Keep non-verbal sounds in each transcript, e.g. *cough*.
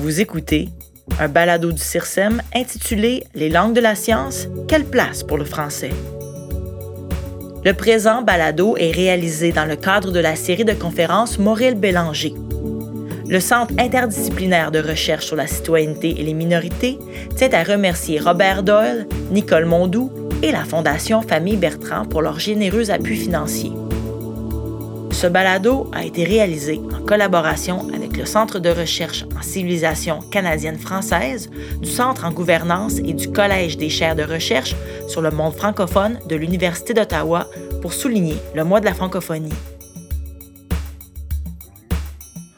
Vous écoutez un balado du CIRSEM intitulé Les langues de la science, quelle place pour le français? Le présent balado est réalisé dans le cadre de la série de conférences Mauriel Bélanger. Le Centre interdisciplinaire de recherche sur la citoyenneté et les minorités tient à remercier Robert Doyle, Nicole Mondou et la Fondation Famille Bertrand pour leur généreux appui financier. Ce balado a été réalisé en collaboration le Centre de recherche en civilisation canadienne-française, du Centre en gouvernance et du Collège des chaires de recherche sur le monde francophone de l'Université d'Ottawa pour souligner le mois de la francophonie.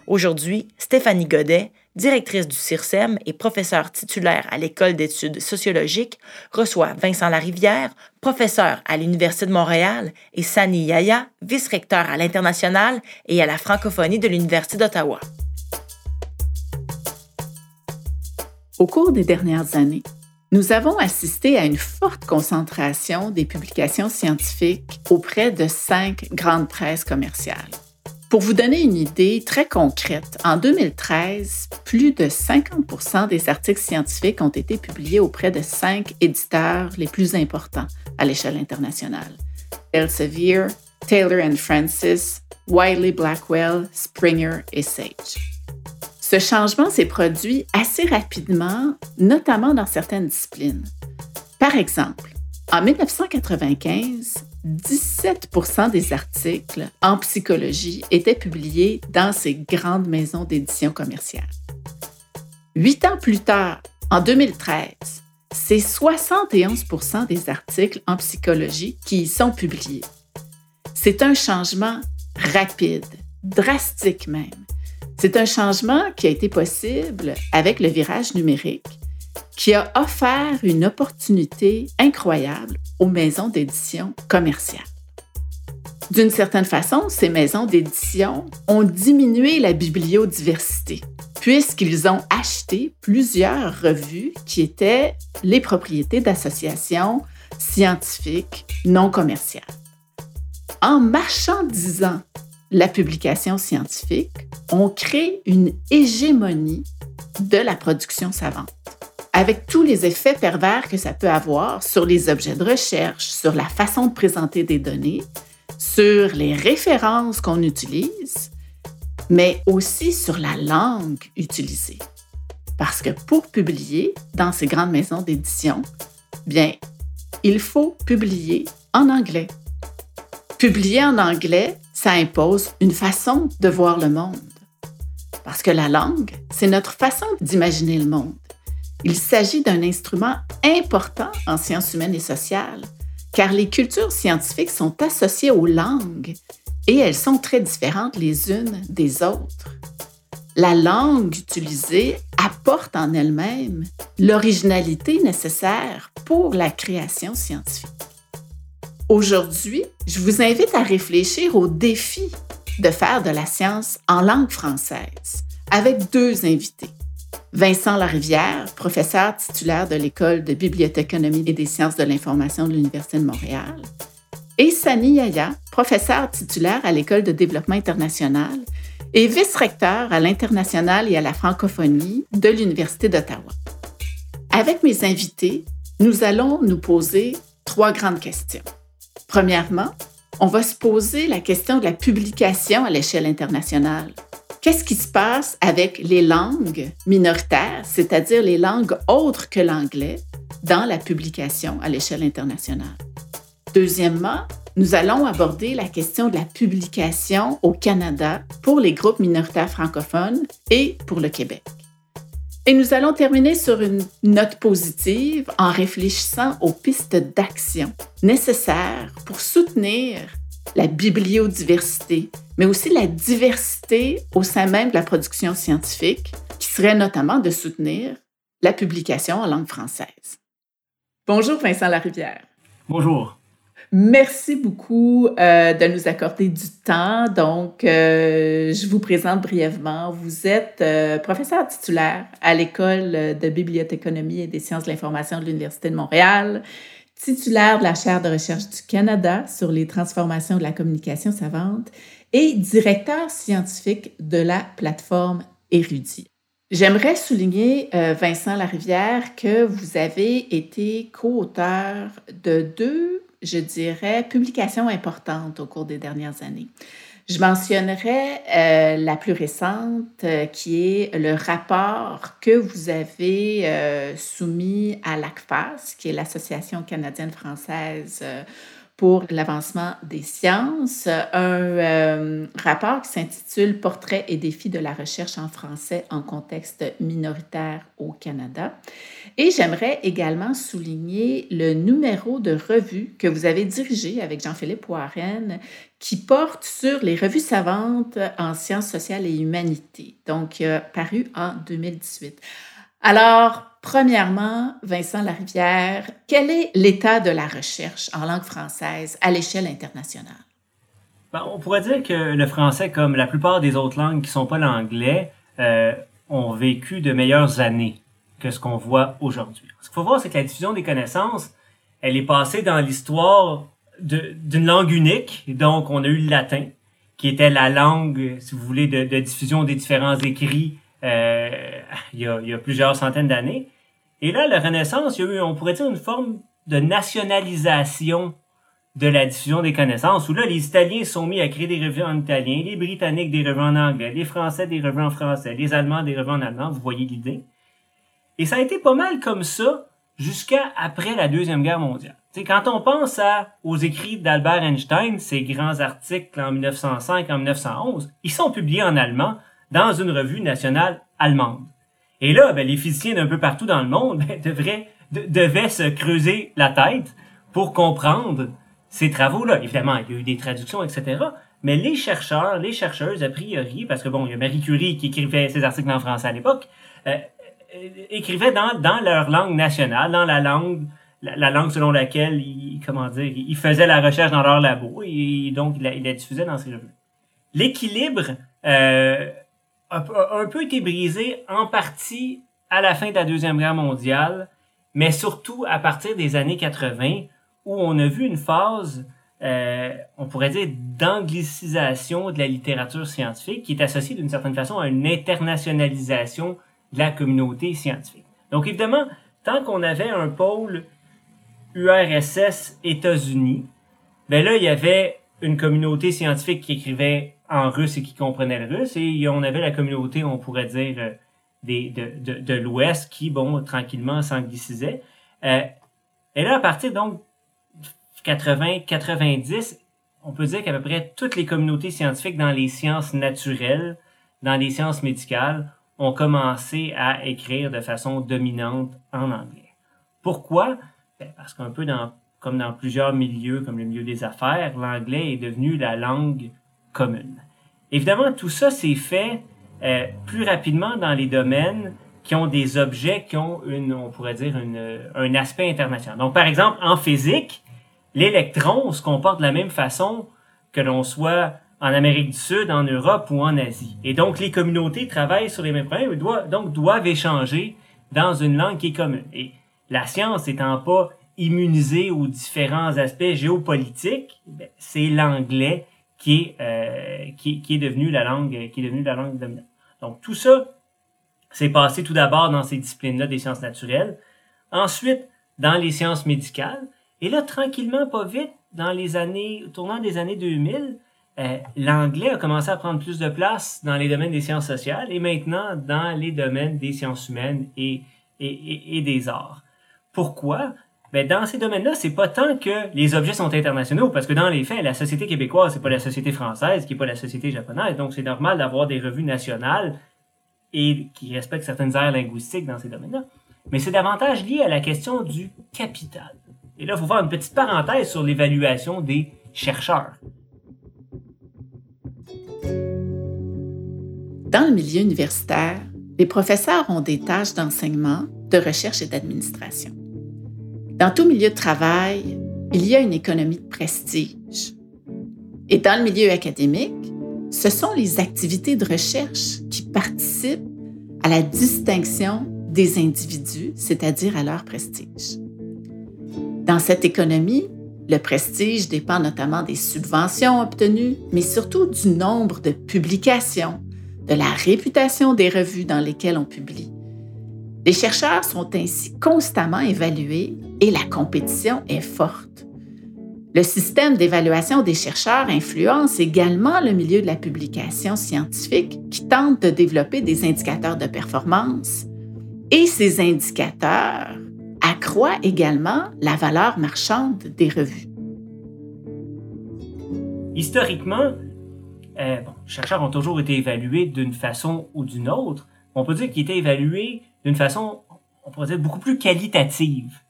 Aujourd'hui, Stéphanie Godet, directrice du CIRSEM et professeure titulaire à l'École d'études sociologiques, reçoit Vincent Larivière, professeur à l'Université de Montréal, et Sani Yaya, vice-recteur à l'international et à la francophonie de l'Université d'Ottawa. Au cours des dernières années, nous avons assisté à une forte concentration des publications scientifiques auprès de cinq grandes presses commerciales. Pour vous donner une idée très concrète, en 2013, plus de 50% des articles scientifiques ont été publiés auprès de cinq éditeurs les plus importants à l'échelle internationale. Elsevier, Taylor Francis, Wiley Blackwell, Springer et Sage. Ce changement s'est produit assez rapidement, notamment dans certaines disciplines. Par exemple, en 1995, 17% des articles en psychologie étaient publiés dans ces grandes maisons d'édition commerciales. Huit ans plus tard, en 2013, c'est 71% des articles en psychologie qui y sont publiés. C'est un changement rapide, drastique même. C'est un changement qui a été possible avec le virage numérique qui a offert une opportunité incroyable aux maisons d'édition commerciales. D'une certaine façon, ces maisons d'édition ont diminué la bibliodiversité puisqu'ils ont acheté plusieurs revues qui étaient les propriétés d'associations scientifiques non commerciales. En marchandisant la publication scientifique, on crée une hégémonie de la production savante avec tous les effets pervers que ça peut avoir sur les objets de recherche, sur la façon de présenter des données, sur les références qu'on utilise, mais aussi sur la langue utilisée. Parce que pour publier dans ces grandes maisons d'édition, bien, il faut publier en anglais. Publier en anglais, ça impose une façon de voir le monde. Parce que la langue, c'est notre façon d'imaginer le monde. Il s'agit d'un instrument important en sciences humaines et sociales, car les cultures scientifiques sont associées aux langues et elles sont très différentes les unes des autres. La langue utilisée apporte en elle-même l'originalité nécessaire pour la création scientifique. Aujourd'hui, je vous invite à réfléchir au défi de faire de la science en langue française avec deux invités. Vincent Larivière, professeur titulaire de l'École de bibliothéconomie et des sciences de l'information de l'Université de Montréal, et Sani Yaya, professeur titulaire à l'École de développement international et vice-recteur à l'international et à la francophonie de l'Université d'Ottawa. Avec mes invités, nous allons nous poser trois grandes questions. Premièrement, on va se poser la question de la publication à l'échelle internationale qu'est-ce qui se passe avec les langues minoritaires, c'est-à-dire les langues autres que l'anglais, dans la publication à l'échelle internationale? Deuxièmement, nous allons aborder la question de la publication au Canada pour les groupes minoritaires francophones et pour le Québec. Et nous allons terminer sur une note positive en réfléchissant aux pistes d'action nécessaires pour soutenir la bibliodiversité, mais aussi la diversité au sein même de la production scientifique, qui serait notamment de soutenir la publication en langue française. Bonjour Vincent Larivière. Bonjour. Merci beaucoup euh, de nous accorder du temps. Donc, euh, je vous présente brièvement. Vous êtes euh, professeur titulaire à l'École de bibliothéconomie et des sciences de l'information de l'Université de Montréal titulaire de la chaire de recherche du Canada sur les transformations de la communication savante et directeur scientifique de la plateforme Érudit. J'aimerais souligner, euh, Vincent Larivière, que vous avez été co-auteur de deux, je dirais, publications importantes au cours des dernières années. Je mentionnerai euh, la plus récente, euh, qui est le rapport que vous avez soumis à l'ACFAS, qui est l'Association canadienne-française pour l'avancement des sciences, un euh, rapport qui s'intitule Portrait et défis de la recherche en français en contexte minoritaire au Canada. Et j'aimerais également souligner le numéro de revue que vous avez dirigé avec Jean-Philippe Warren qui porte sur les revues savantes en sciences sociales et humanités, donc paru en 2018. Alors, premièrement, Vincent Larivière, quel est l'état de la recherche en langue française à l'échelle internationale? Ben, on pourrait dire que le français, comme la plupart des autres langues qui ne sont pas l'anglais, euh, ont vécu de meilleures années que ce qu'on voit aujourd'hui. Ce qu'il faut voir, c'est que la diffusion des connaissances, elle est passée dans l'histoire d'une langue unique. Donc, on a eu le latin, qui était la langue, si vous voulez, de, de diffusion des différents écrits euh, *laughs* il, y a, il, y a, plusieurs centaines d'années. Et là, la Renaissance, il y a eu, on pourrait dire, une forme de nationalisation de la diffusion des connaissances, où là, les Italiens sont mis à créer des revues en italien, les Britanniques des revues en anglais, les Français des revues en français, les Allemands des revues en allemand, vous voyez l'idée. Et ça a été pas mal comme ça jusqu'à après la Deuxième Guerre mondiale. T'sais, quand on pense à, aux écrits d'Albert Einstein, ces grands articles en 1905, en 1911, ils sont publiés en allemand dans une revue nationale allemande. Et là, ben, les physiciens d'un peu partout dans le monde ben, devraient, devaient se creuser la tête pour comprendre ces travaux-là. Évidemment, il y a eu des traductions, etc. Mais les chercheurs, les chercheuses, a priori, parce que bon, il y a Marie Curie qui écrivait ses articles en français à l'époque, euh, euh écrivaient dans, dans leur langue nationale, dans la langue la, langue selon laquelle ils, comment dire, ils faisaient la recherche dans leur labo et donc il la, il diffusait dans ces revues. L'équilibre euh, un peu été brisé en partie à la fin de la Deuxième Guerre mondiale, mais surtout à partir des années 80, où on a vu une phase, euh, on pourrait dire, d'anglicisation de la littérature scientifique, qui est associée d'une certaine façon à une internationalisation de la communauté scientifique. Donc évidemment, tant qu'on avait un pôle URSS États-Unis, ben là, il y avait une communauté scientifique qui écrivait en russe et qui comprenait le russe. Et on avait la communauté, on pourrait dire, euh, des, de, de, de l'Ouest qui, bon, tranquillement s'anglicisait. Euh, et là, à partir donc 80-90, on peut dire qu'à peu près toutes les communautés scientifiques dans les sciences naturelles, dans les sciences médicales, ont commencé à écrire de façon dominante en anglais. Pourquoi? Ben, parce qu'un peu dans, comme dans plusieurs milieux, comme le milieu des affaires, l'anglais est devenu la langue commune. Évidemment, tout ça s'est fait euh, plus rapidement dans les domaines qui ont des objets qui ont une, on pourrait dire, une, un aspect international. Donc, par exemple, en physique, l'électron se comporte de la même façon que l'on soit en Amérique du Sud, en Europe ou en Asie. Et donc, les communautés travaillent sur les mêmes problèmes et doivent, donc doivent échanger dans une langue qui est commune. Et la science étant pas immunisée aux différents aspects géopolitiques, ben, c'est l'anglais qui est, euh, qui, est devenu la langue, qui est devenu la langue dominante. Donc tout ça s'est passé tout d'abord dans ces disciplines-là des sciences naturelles, ensuite dans les sciences médicales, et là tranquillement, pas vite, dans les années, tournant des années 2000, euh, l'anglais a commencé à prendre plus de place dans les domaines des sciences sociales et maintenant dans les domaines des sciences humaines et, et, et des arts. Pourquoi? Ben dans ces domaines-là, c'est pas tant que les objets sont internationaux, parce que dans les faits, la société québécoise, c'est pas la société française, qui est pas la société japonaise, donc c'est normal d'avoir des revues nationales et qui respectent certaines aires linguistiques dans ces domaines-là. Mais c'est davantage lié à la question du capital. Et là, il faut faire une petite parenthèse sur l'évaluation des chercheurs. Dans le milieu universitaire, les professeurs ont des tâches d'enseignement, de recherche et d'administration. Dans tout milieu de travail, il y a une économie de prestige. Et dans le milieu académique, ce sont les activités de recherche qui participent à la distinction des individus, c'est-à-dire à leur prestige. Dans cette économie, le prestige dépend notamment des subventions obtenues, mais surtout du nombre de publications, de la réputation des revues dans lesquelles on publie. Les chercheurs sont ainsi constamment évalués et la compétition est forte. Le système d'évaluation des chercheurs influence également le milieu de la publication scientifique qui tente de développer des indicateurs de performance. Et ces indicateurs accroît également la valeur marchande des revues. Historiquement, euh, les chercheurs ont toujours été évalués d'une façon ou d'une autre. On peut dire qu'ils étaient évalués d'une façon, on pourrait dire, beaucoup plus qualitative.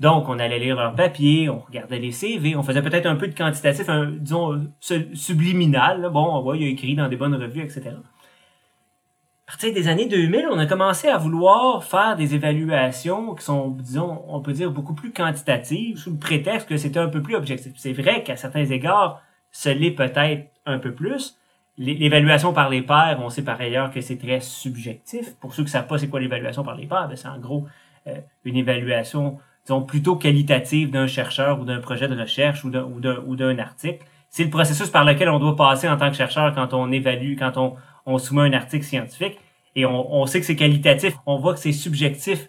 Donc, on allait lire leurs papiers, on regardait les CV, on faisait peut-être un peu de quantitatif, disons, subliminal. Bon, on voit, il a écrit dans des bonnes revues, etc à partir des années 2000, on a commencé à vouloir faire des évaluations qui sont, disons, on peut dire beaucoup plus quantitatives, sous le prétexte que c'était un peu plus objectif. C'est vrai qu'à certains égards, ce l'est peut-être un peu plus. L'évaluation par les pairs, on sait par ailleurs que c'est très subjectif. Pour ceux qui ne savent pas c'est quoi l'évaluation par les pairs, ben, c'est en gros euh, une évaluation, disons, plutôt qualitative d'un chercheur ou d'un projet de recherche ou d'un article. C'est le processus par lequel on doit passer en tant que chercheur quand on évalue, quand on, on soumet un article scientifique et on, sait que c'est qualitatif, on voit que c'est subjectif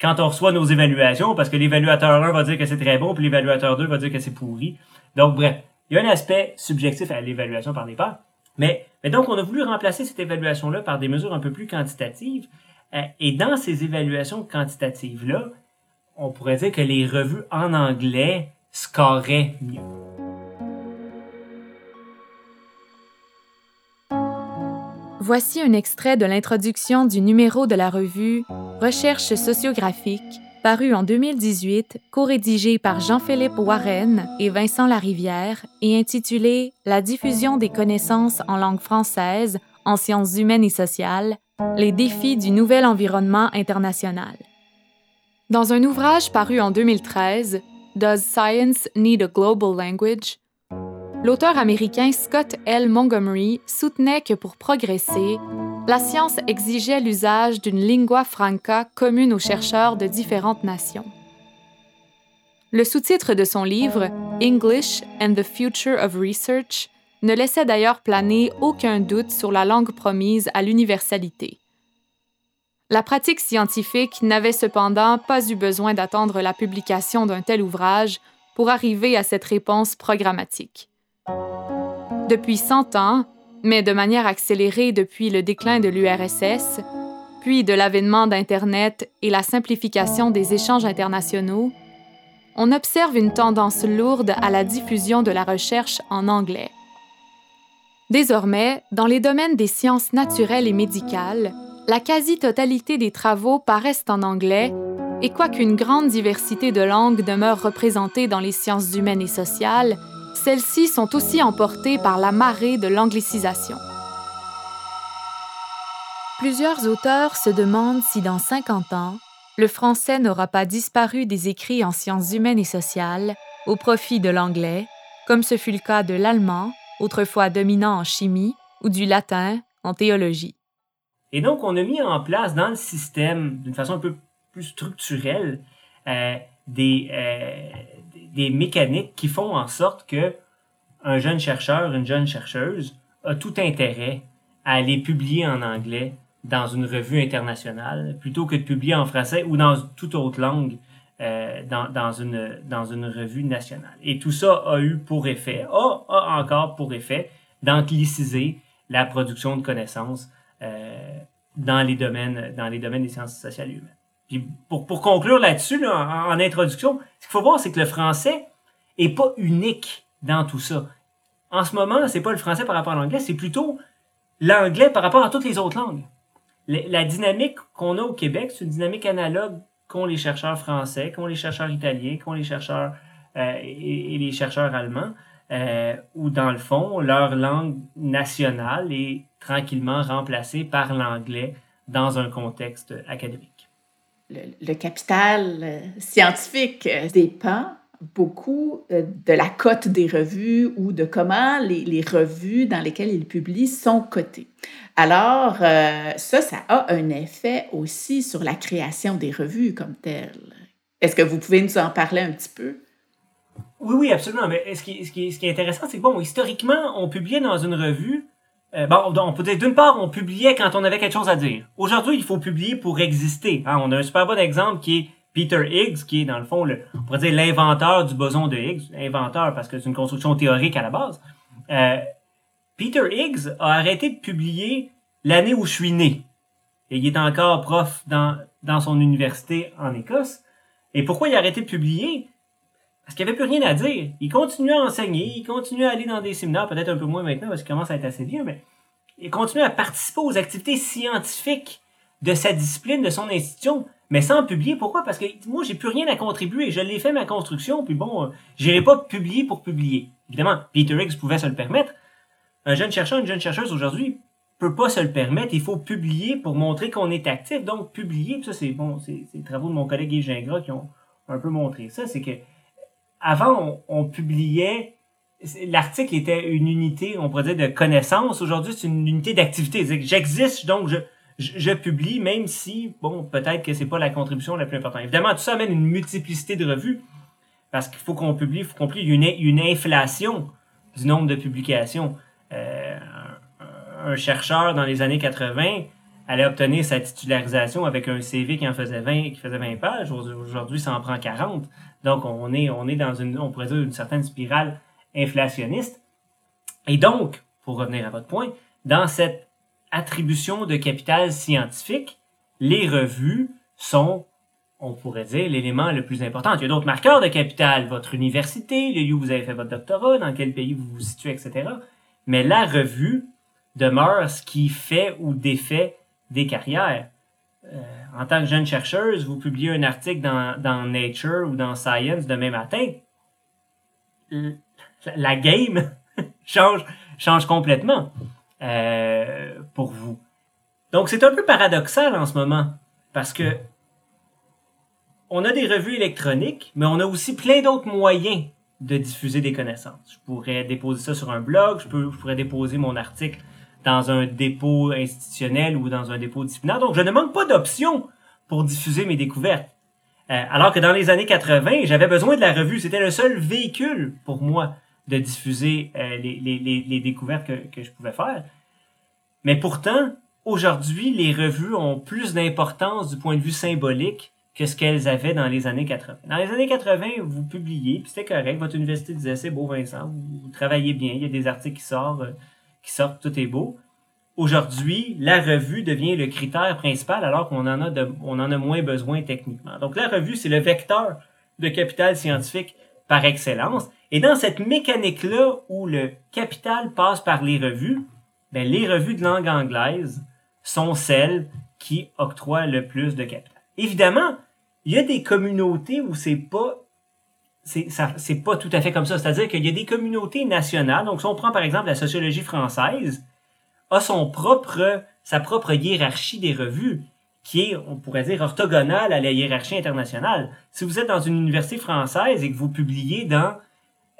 quand on reçoit nos évaluations, parce que l'évaluateur 1 va dire que c'est très bon, puis l'évaluateur 2 va dire que c'est pourri. Donc, bref, il y a un aspect subjectif à l'évaluation par les pairs. Mais, mais donc, on a voulu remplacer cette évaluation-là par des mesures un peu plus quantitatives. Euh, et dans ces évaluations quantitatives-là, on pourrait dire que les revues en anglais scoraient mieux. Voici un extrait de l'introduction du numéro de la revue Recherche sociographique, paru en 2018, co-rédigé par Jean-Philippe Warren et Vincent Larivière et intitulé La diffusion des connaissances en langue française, en sciences humaines et sociales, les défis du nouvel environnement international. Dans un ouvrage paru en 2013, Does Science Need a Global Language? l'auteur américain Scott L. Montgomery soutenait que pour progresser, la science exigeait l'usage d'une lingua franca commune aux chercheurs de différentes nations. Le sous-titre de son livre, English and the Future of Research, ne laissait d'ailleurs planer aucun doute sur la langue promise à l'universalité. La pratique scientifique n'avait cependant pas eu besoin d'attendre la publication d'un tel ouvrage pour arriver à cette réponse programmatique. Depuis 100 ans, mais de manière accélérée depuis le déclin de l'URSS, puis de l'avènement d'Internet et la simplification des échanges internationaux, on observe une tendance lourde à la diffusion de la recherche en anglais. Désormais, dans les domaines des sciences naturelles et médicales, la quasi-totalité des travaux paraissent en anglais, et quoiqu'une grande diversité de langues demeure représentée dans les sciences humaines et sociales, celles-ci sont aussi emportées par la marée de l'anglicisation. Plusieurs auteurs se demandent si dans 50 ans, le français n'aura pas disparu des écrits en sciences humaines et sociales au profit de l'anglais, comme ce fut le cas de l'allemand, autrefois dominant en chimie, ou du latin en théologie. Et donc, on a mis en place dans le système, d'une façon un peu plus structurelle, euh, des, euh, des mécaniques qui font en sorte que un jeune chercheur, une jeune chercheuse a tout intérêt à aller publier en anglais dans une revue internationale plutôt que de publier en français ou dans toute autre langue euh, dans, une, dans une revue nationale. Et tout ça a eu pour effet, a, a encore pour effet d'angliciser la production de connaissances dans, les domaines, dans les domaines des sciences sociales humaines. Puis pour, pour conclure là-dessus, en, introduction, ce qu'il faut voir, c'est que le français est pas unique dans tout ça. En ce moment, c'est pas le français par rapport à l'anglais, c'est plutôt l'anglais par rapport à toutes les autres langues. La dynamique qu'on a au Québec, c'est une dynamique analogue qu'ont les chercheurs français, qu'ont les chercheurs italiens, qu'ont les chercheurs euh, et, les chercheurs allemands, euh, où dans le fond, leur langue nationale est tranquillement remplacée par l'anglais dans un contexte académique le, capital euh, scientifique euh, dépend beaucoup euh, de la cote des revues ou de comment les, revues dans lesquelles ils publient sont cotées. Alors, ça, ça a un effet aussi sur la création des revues comme telles. Est-ce que vous pouvez nous en parler un petit peu? Oui, oui, absolument. Mais ce qui, ce qui, ce qui est intéressant, c'est que, bon, historiquement, on publiait dans une revue euh, bon, on peut dire d'une part, on publiait quand on avait quelque chose à dire. Aujourd'hui, il faut publier pour exister. Hein. On a un super bon exemple qui est Peter Higgs, qui est dans le fond, le, on pourrait dire l'inventeur du boson de Higgs. Inventeur parce que c'est une construction théorique à la base. Euh, Peter Higgs a arrêté de publier l'année où je suis né. Et il est encore prof dans, dans son université en Écosse. Et pourquoi il a arrêté de publier? Parce qu'il n'y avait plus rien à dire. Il continuait à enseigner, il continuait à aller dans des séminaires, peut-être un peu moins maintenant parce qu'il commence à être assez vieux, mais il continuait à participer aux activités scientifiques de sa discipline, de son institution, mais sans publier. Pourquoi? Parce que moi, j'ai plus rien à contribuer. Je l'ai fait ma construction, puis bon, euh, j'irai pas publier pour publier. Évidemment, Peter Higgs pouvait se le permettre. Un jeune chercheur, une jeune chercheuse aujourd'hui peut pas se le permettre. Il faut publier pour montrer qu'on est actif. Donc, publier, ça, c'est bon, c'est les travaux de mon collègue Yves Gingras qui ont un peu montré ça. C'est que avant, on, publiait, l'article était une unité, on pourrait dire, de connaissance. Aujourd'hui, c'est une unité d'activité. J'existe, donc je, je, publie, même si, bon, peut-être que c'est pas la contribution la plus importante. Évidemment, tout ça amène une multiplicité de revues, parce qu'il faut qu'on publie, il faut qu'on publie une, une inflation du nombre de publications. Euh, un, chercheur dans les années 80 allait obtenir sa titularisation avec un CV qui en faisait 20, qui faisait 20 pages. Aujourd'hui, ça en prend 40. Donc, on est, on est dans une, on pourrait dire, une certaine spirale inflationniste. Et donc, pour revenir à votre point, dans cette attribution de capital scientifique, les revues sont, on pourrait dire, l'élément le plus important. Il y a d'autres marqueurs de capital, votre université, le lieu où vous avez fait votre doctorat, dans quel pays vous vous situez, etc. Mais la revue demeure ce qui fait ou défait des carrières. Euh, en tant que jeune chercheuse, vous publiez un article dans, Nature ou dans Science demain matin, la game *laughs* change, complètement. Euh, pour vous. Donc c'est un peu paradoxal en ce moment parce que on a des revues électroniques, mais on a aussi plein d'autres moyens de diffuser des connaissances. Je pourrais déposer ça sur un blog, je pourrais déposer mon article dans un dépôt institutionnel ou dans un dépôt disciplinaire. Donc je ne manque pas d'options pour diffuser mes découvertes. Euh, alors que dans les années 80, j'avais besoin de la revue. C'était le seul véhicule pour moi de diffuser euh, les, découvertes que, que, je pouvais faire. Mais pourtant, aujourd'hui, les revues ont plus d'importance du point de vue symbolique que ce qu'elles avaient dans les années 80. Dans les années 80, vous publiez, puis c'était correct, votre université disait c'est beau Vincent, vous, travaillez bien, il y a des articles qui sortent, euh, qui sortent, tout est beau. Aujourd'hui, la revue devient le critère principal alors qu'on en a de, on en a moins besoin techniquement. Donc la revue, c'est le vecteur de capital scientifique par excellence. Et dans cette mécanique-là où le capital passe par les revues, ben, les revues de langue anglaise sont celles qui octroient le plus de capital. Évidemment, il y a des communautés où c'est pas c'est pas tout à fait comme ça, c'est-à-dire qu'il y a des communautés nationales. Donc si on prend par exemple la sociologie française a son propre sa propre hiérarchie des revues qui est, on pourrait dire, orthogonale à la hiérarchie internationale. Si vous êtes dans une université française et que vous publiez dans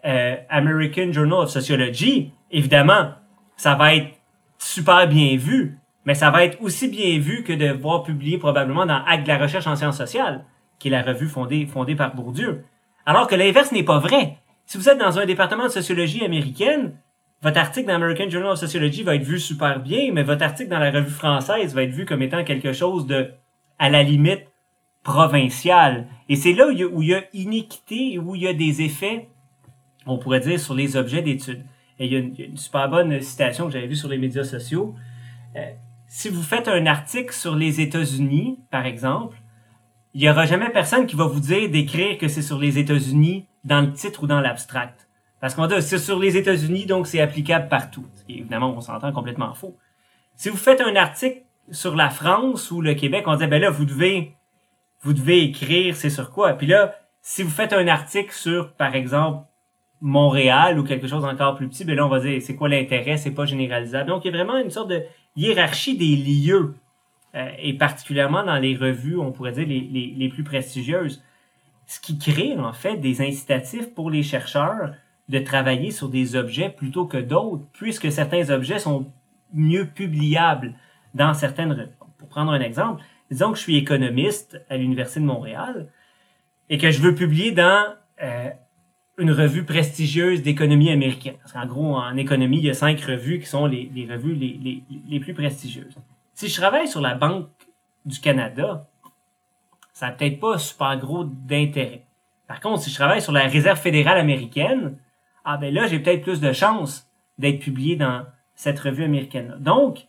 euh, American Journal of Sociology, évidemment, ça va être super bien vu, mais ça va être aussi bien vu que de voir publier probablement dans Acte de la recherche en sciences sociales, qui est la revue fondée, fondée par Bourdieu. Alors que l'inverse n'est pas vrai. Si vous êtes dans un département de sociologie américaine, votre article dans American Journal of Sociology va être vu super bien, mais votre article dans la revue française va être vu comme étant quelque chose de, à la limite, provincial. Et c'est là où il, y a, iniquité où il y a des effets, on pourrait dire, sur les objets d'étude. Et il y a une, super bonne citation que j'avais vue sur les médias sociaux. Euh, si vous faites un article sur les États-Unis, par exemple, il y aura jamais personne qui va vous dire d'écrire que c'est sur les États-Unis dans le titre ou dans l'abstract. Parce qu'on dit c'est sur les États-Unis, donc c'est applicable partout. évidemment, on s'entend complètement faux. Si vous faites un article sur la France ou le Québec, on dit ben là, vous devez, vous devez écrire c'est sur quoi? Puis là, si vous faites un article sur, par exemple, Montréal ou quelque chose encore plus petit, ben là, on va dire c'est quoi l'intérêt, c'est pas généralisable. Donc, il y a vraiment une sorte de hiérarchie des lieux, et particulièrement dans les revues, on pourrait dire les, les, les plus prestigieuses, ce qui crée en fait des incitatifs pour les chercheurs de travailler sur des objets plutôt que d'autres, puisque certains objets sont mieux publiables dans certaines revues. Pour prendre un exemple, disons que je suis économiste à l'Université de Montréal et que je veux publier dans euh, une revue prestigieuse d'économie américaine. Parce qu'en gros, en économie, il y a cinq revues qui sont les, les revues les, les, les, plus prestigieuses. Si je travaille sur la Banque du Canada, ça n'a peut-être pas super gros d'intérêt. Par contre, si je travaille sur la Réserve fédérale américaine, ah ben là, j'ai peut-être plus de chances d'être publié dans cette revue américaine-là. Donc,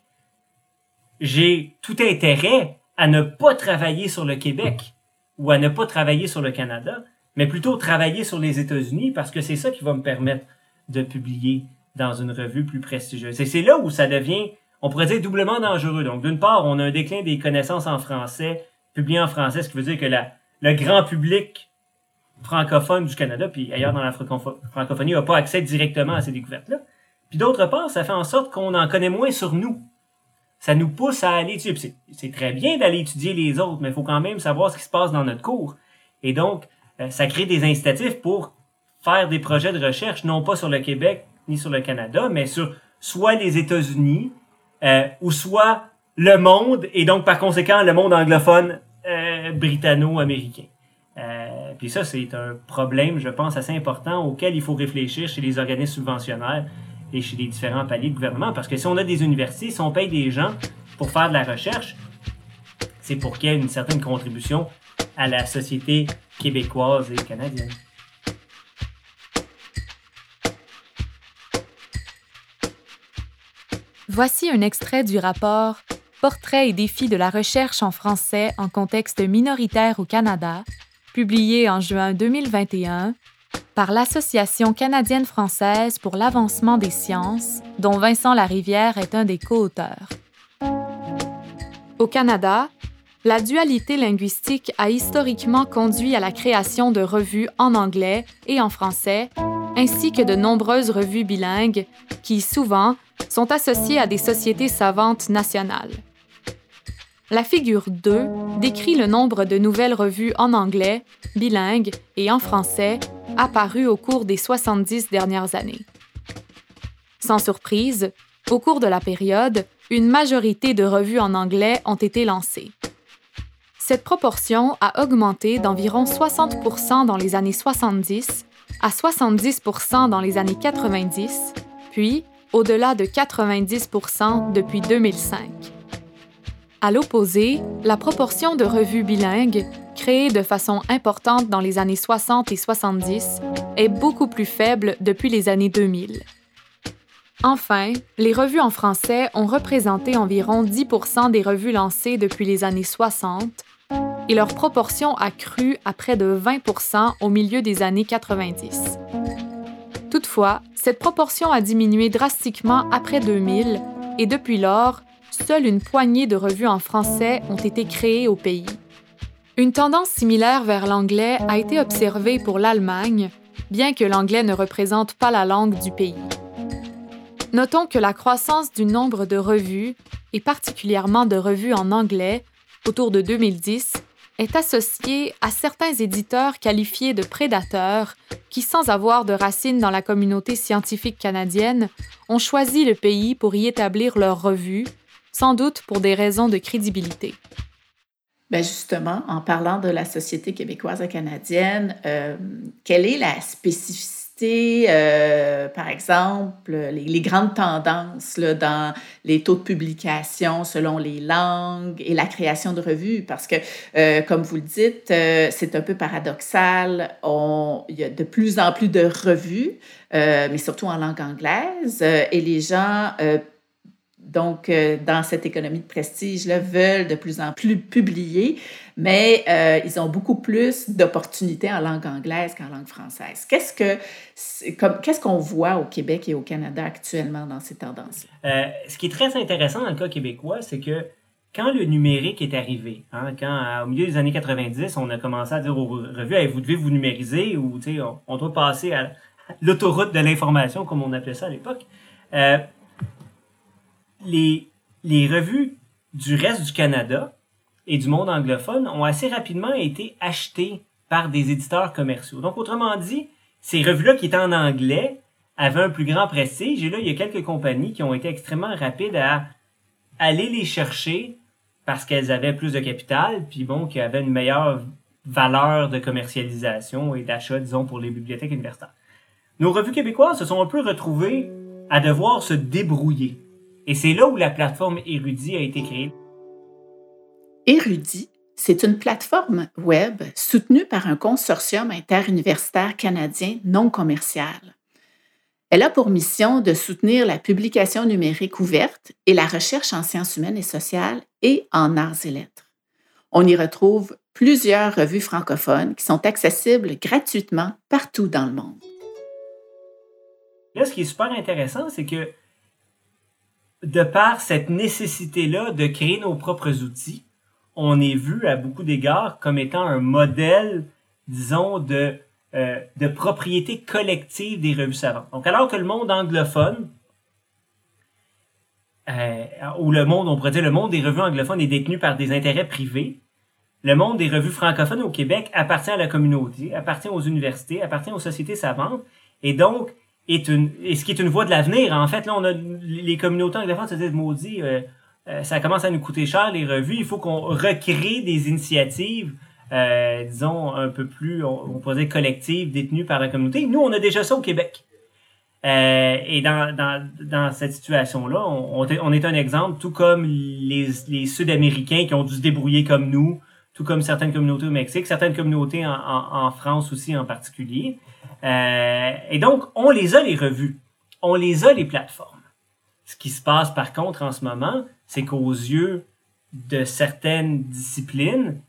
j'ai tout intérêt à ne pas travailler sur le Québec ou à ne pas travailler sur le Canada, mais plutôt travailler sur les États-Unis parce que c'est ça qui va me permettre de publier dans une revue plus prestigieuse. Et c'est là où ça devient, on pourrait dire, doublement dangereux. Donc, d'une part, on a un déclin des connaissances en français, publié en français, ce qui veut dire que la, le grand public francophone du Canada, puis ailleurs dans la francophonie, n'a pas accès directement à ces découvertes-là. Puis d'autre part, ça fait en sorte qu'on en connaît moins sur nous. Ça nous pousse à aller étudier. C'est très bien d'aller étudier les autres, mais il faut quand même savoir ce qui se passe dans notre cours. Et donc, euh, ça crée des incitatifs pour faire des projets de recherche, non pas sur le Québec ni sur le Canada, mais sur soit les États-Unis euh, ou soit le monde, et donc par conséquent le monde anglophone euh, britanno-américain. Euh, puis ça, c'est un problème, je pense, assez important auquel il faut réfléchir chez les organismes subventionnaires et chez les différents paliers de gouvernement, parce que si on a des universités, si on paye des gens pour faire de la recherche, c'est pour qu'il y ait une certaine contribution à la société québécoise et canadienne. Voici un extrait du rapport Portrait et défis de la recherche en français en contexte minoritaire au Canada, publié en juin 2021 par l'Association canadienne-française pour l'avancement des sciences, dont Vincent Larivière est un des co-auteurs. Au Canada, la dualité linguistique a historiquement conduit à la création de revues en anglais et en français, ainsi que de nombreuses revues bilingues qui, souvent, sont associées à des sociétés savantes nationales. La figure 2 décrit le nombre de nouvelles revues en anglais, bilingues et en français apparues au cours des 70 dernières années. Sans surprise, au cours de la période, une majorité de revues en anglais ont été lancées. Cette proportion a augmenté d'environ 60% dans les années 70 à 70% dans les années 90, puis au-delà de 90% depuis 2005. À l'opposé, la proportion de revues bilingues, créées de façon importante dans les années 60 et 70, est beaucoup plus faible depuis les années 2000. Enfin, les revues en français ont représenté environ 10% des revues lancées depuis les années 60 et leur proportion a cru à près de 20% au milieu des années 90. Toutefois, cette proportion a diminué drastiquement après 2000 et depuis lors, seule une poignée de revues en français ont été créées au pays. Une tendance similaire vers l'anglais a été observée pour l'Allemagne, bien que l'anglais ne représente pas la langue du pays. Notons que la croissance du nombre de revues, et particulièrement de revues en anglais, autour de 2010, est associé à certains éditeurs qualifiés de prédateurs qui, sans avoir de racines dans la communauté scientifique canadienne, ont choisi le pays pour y établir leur revue, sans doute pour des raisons de crédibilité. Bien justement, en parlant de la Société québécoise canadienne, euh, quelle est la spécificité euh, par exemple, les, grandes tendances dans les taux de publication selon les langues et la création de revues, parce que, euh, comme vous le dites, euh, c'est un peu paradoxal. On, il y a de plus en plus de revues, mais surtout en langue anglaise, et les gens donc, dans cette économie de prestige, là, veulent de plus en plus publier, mais euh, ils ont beaucoup plus d'opportunités en langue anglaise qu'en langue française. Qu'est-ce que qu'est-ce qu'on voit au Québec et au Canada actuellement dans ces tendances euh, ce qui est très intéressant dans le cas québécois, c'est que quand le numérique est arrivé, hein, quand au milieu des années 90, on a commencé à dire aux revues, vous devez vous numériser ou on, doit passer à l'autoroute de l'information, comme on appelait ça à l'époque les, les revues du reste du Canada et du monde anglophone ont assez rapidement été achetées par des éditeurs commerciaux. Donc, autrement dit, ces revues-là qui étaient en anglais avaient un plus grand prestige. Et là, il y a quelques compagnies qui ont été extrêmement rapides à aller les chercher parce qu'elles avaient plus de capital, puis bon, qui avaient une meilleure valeur de commercialisation et d'achat, disons, pour les bibliothèques universitaires. nos revues québécoises se sont un peu retrouvées à devoir se débrouiller. Et c'est là où la plateforme Érudit a été créée. Érudit, c'est une plateforme web soutenue par un consortium interuniversitaire canadien non commercial. Elle a pour mission de soutenir la publication numérique ouverte et la recherche en sciences humaines et sociales et en arts et lettres. On y retrouve plusieurs revues francophones qui sont accessibles gratuitement partout dans le monde. Là, ce qui est super intéressant, c'est que de par cette nécessité-là de créer nos propres outils, on est vu à beaucoup d'égards comme étant un modèle, disons, de, euh, de propriété collective des revues savantes. Donc, alors que le monde anglophone, euh, ou le monde, on pourrait dire le monde des revues anglophones est détenu par des intérêts privés, le monde des revues francophones au Québec appartient à la communauté, appartient aux universités, appartient aux sociétés savantes, et donc est une, et ce qui est une voie de l'avenir. En fait, là, on a les communautés anglophones se disent maudit, euh, euh, ça commence à nous coûter cher les revues. Il faut qu'on recrée des initiatives, euh, disons un peu plus, on, pourrait dire collectives, détenues par la communauté. Nous, on a déjà ça au Québec. Euh, et dans, dans, dans cette situation-là, on, on, est un exemple, tout comme les, les Sud-Américains qui ont dû se débrouiller comme nous, tout comme certaines communautés au Mexique, certaines communautés en, en, en France aussi en particulier. Euh, et donc, on les a les revues, on les a les plateformes. Ce qui se passe par contre en ce moment, c'est qu'aux yeux de certaines disciplines,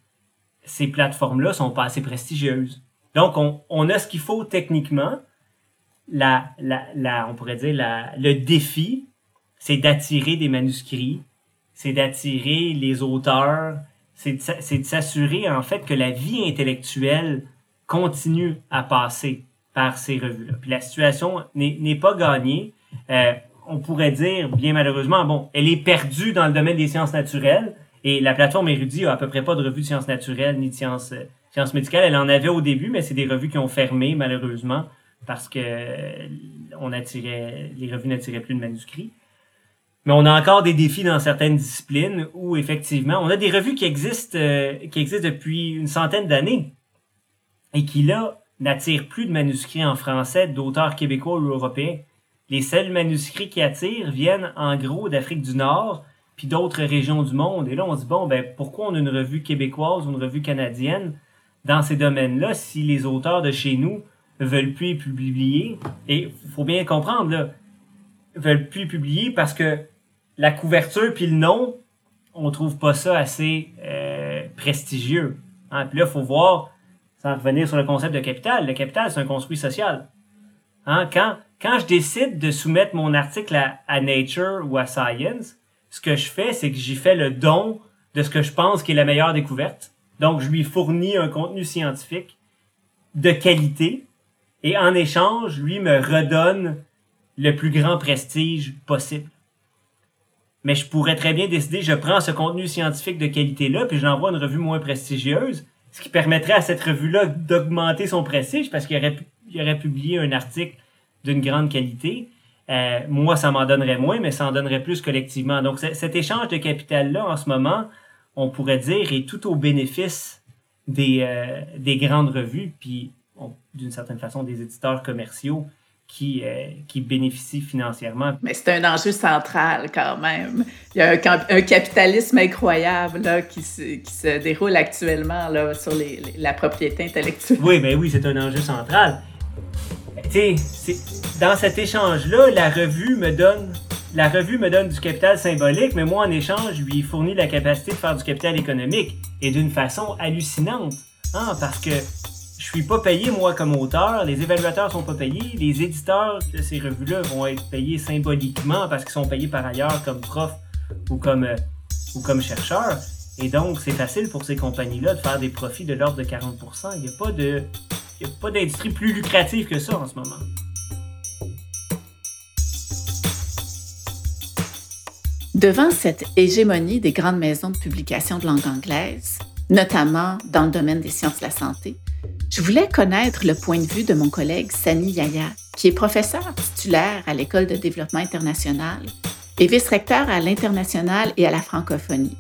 ces plateformes-là sont pas assez prestigieuses. Donc, on, on a ce qu'il faut techniquement. La, la, on pourrait dire la, le défi, c'est d'attirer des manuscrits, c'est d'attirer les auteurs, c'est de s'assurer en fait que la vie intellectuelle continue à passer par ces revues-là. Puis la situation n'est pas gagnée. Euh, on pourrait dire, bien malheureusement, bon, elle est perdue dans le domaine des sciences naturelles et la plateforme Érudit a à peu près pas de revues de sciences naturelles ni de sciences, euh, sciences médicales. Elle en avait au début, mais c'est des revues qui ont fermé malheureusement parce que euh, on attirait, les revues n'attiraient plus de manuscrits. Mais on a encore des défis dans certaines disciplines où effectivement, on a des revues qui existent, euh, qui existent depuis une centaine d'années et qui là n'attirent plus de manuscrits en français d'auteurs québécois ou européens. Les seuls manuscrits qui attirent viennent en gros d'Afrique du Nord puis d'autres régions du monde. Et là, on se dit bon, ben pourquoi on a une revue québécoise ou une revue canadienne dans ces domaines-là si les auteurs de chez nous veulent plus publier? Et faut bien comprendre là, veulent plus publier parce que la couverture puis le nom, on trouve pas ça assez euh, prestigieux. Hein? Puis là, faut voir, sans revenir sur le concept de capital, le capital, c'est un construit social. Hein? Quand, quand je décide de soumettre mon article à, Nature ou à Science, ce que je fais, c'est que j'y fais le don de ce que je pense qui est la meilleure découverte. Donc, je lui fournis un contenu scientifique de qualité et en échange, lui me redonne le plus grand prestige possible mais je pourrais très bien décider, je prends ce contenu scientifique de qualité-là, puis je l'envoie à une revue moins prestigieuse, ce qui permettrait à cette revue-là d'augmenter son prestige parce qu'il aurait, publié un article d'une grande qualité. Euh, moi, ça m'en donnerait moins, mais ça en donnerait plus collectivement. Donc, cet échange de capital-là, en ce moment, on pourrait dire, est tout au bénéfice des, euh, des grandes revues, puis d'une certaine façon des éditeurs commerciaux qui, euh, qui bénéficient financièrement. Mais c'est un enjeu central quand même. Il y a un, un capitalisme incroyable là, qui, se, qui, se, déroule actuellement là, sur les, la propriété intellectuelle. Oui, mais oui, c'est un enjeu central. Dans cet échange-là, la revue me donne la revue me donne du capital symbolique, mais moi, en échange, je lui fournis la capacité de faire du capital économique et d'une façon hallucinante. Hein, parce que je suis pas payé moi comme auteur, les évaluateurs sont pas payés, les éditeurs de ces revues-là vont être payés symboliquement parce qu'ils sont payés par ailleurs comme prof ou comme euh, ou comme chercheur. Et donc c'est facile pour ces compagnies-là de faire des profits de l'ordre de 40%. Il n'y a pas de il y a pas d'industrie plus lucrative que ça en ce moment. Devant cette hégémonie des grandes maisons de publication de langue anglaise, notamment dans le domaine des sciences de la santé, je voulais connaître le point de vue de mon collègue Sani Yaya, qui est professeur titulaire à l'École de développement international et vice-recteur à l'international et à la francophonie.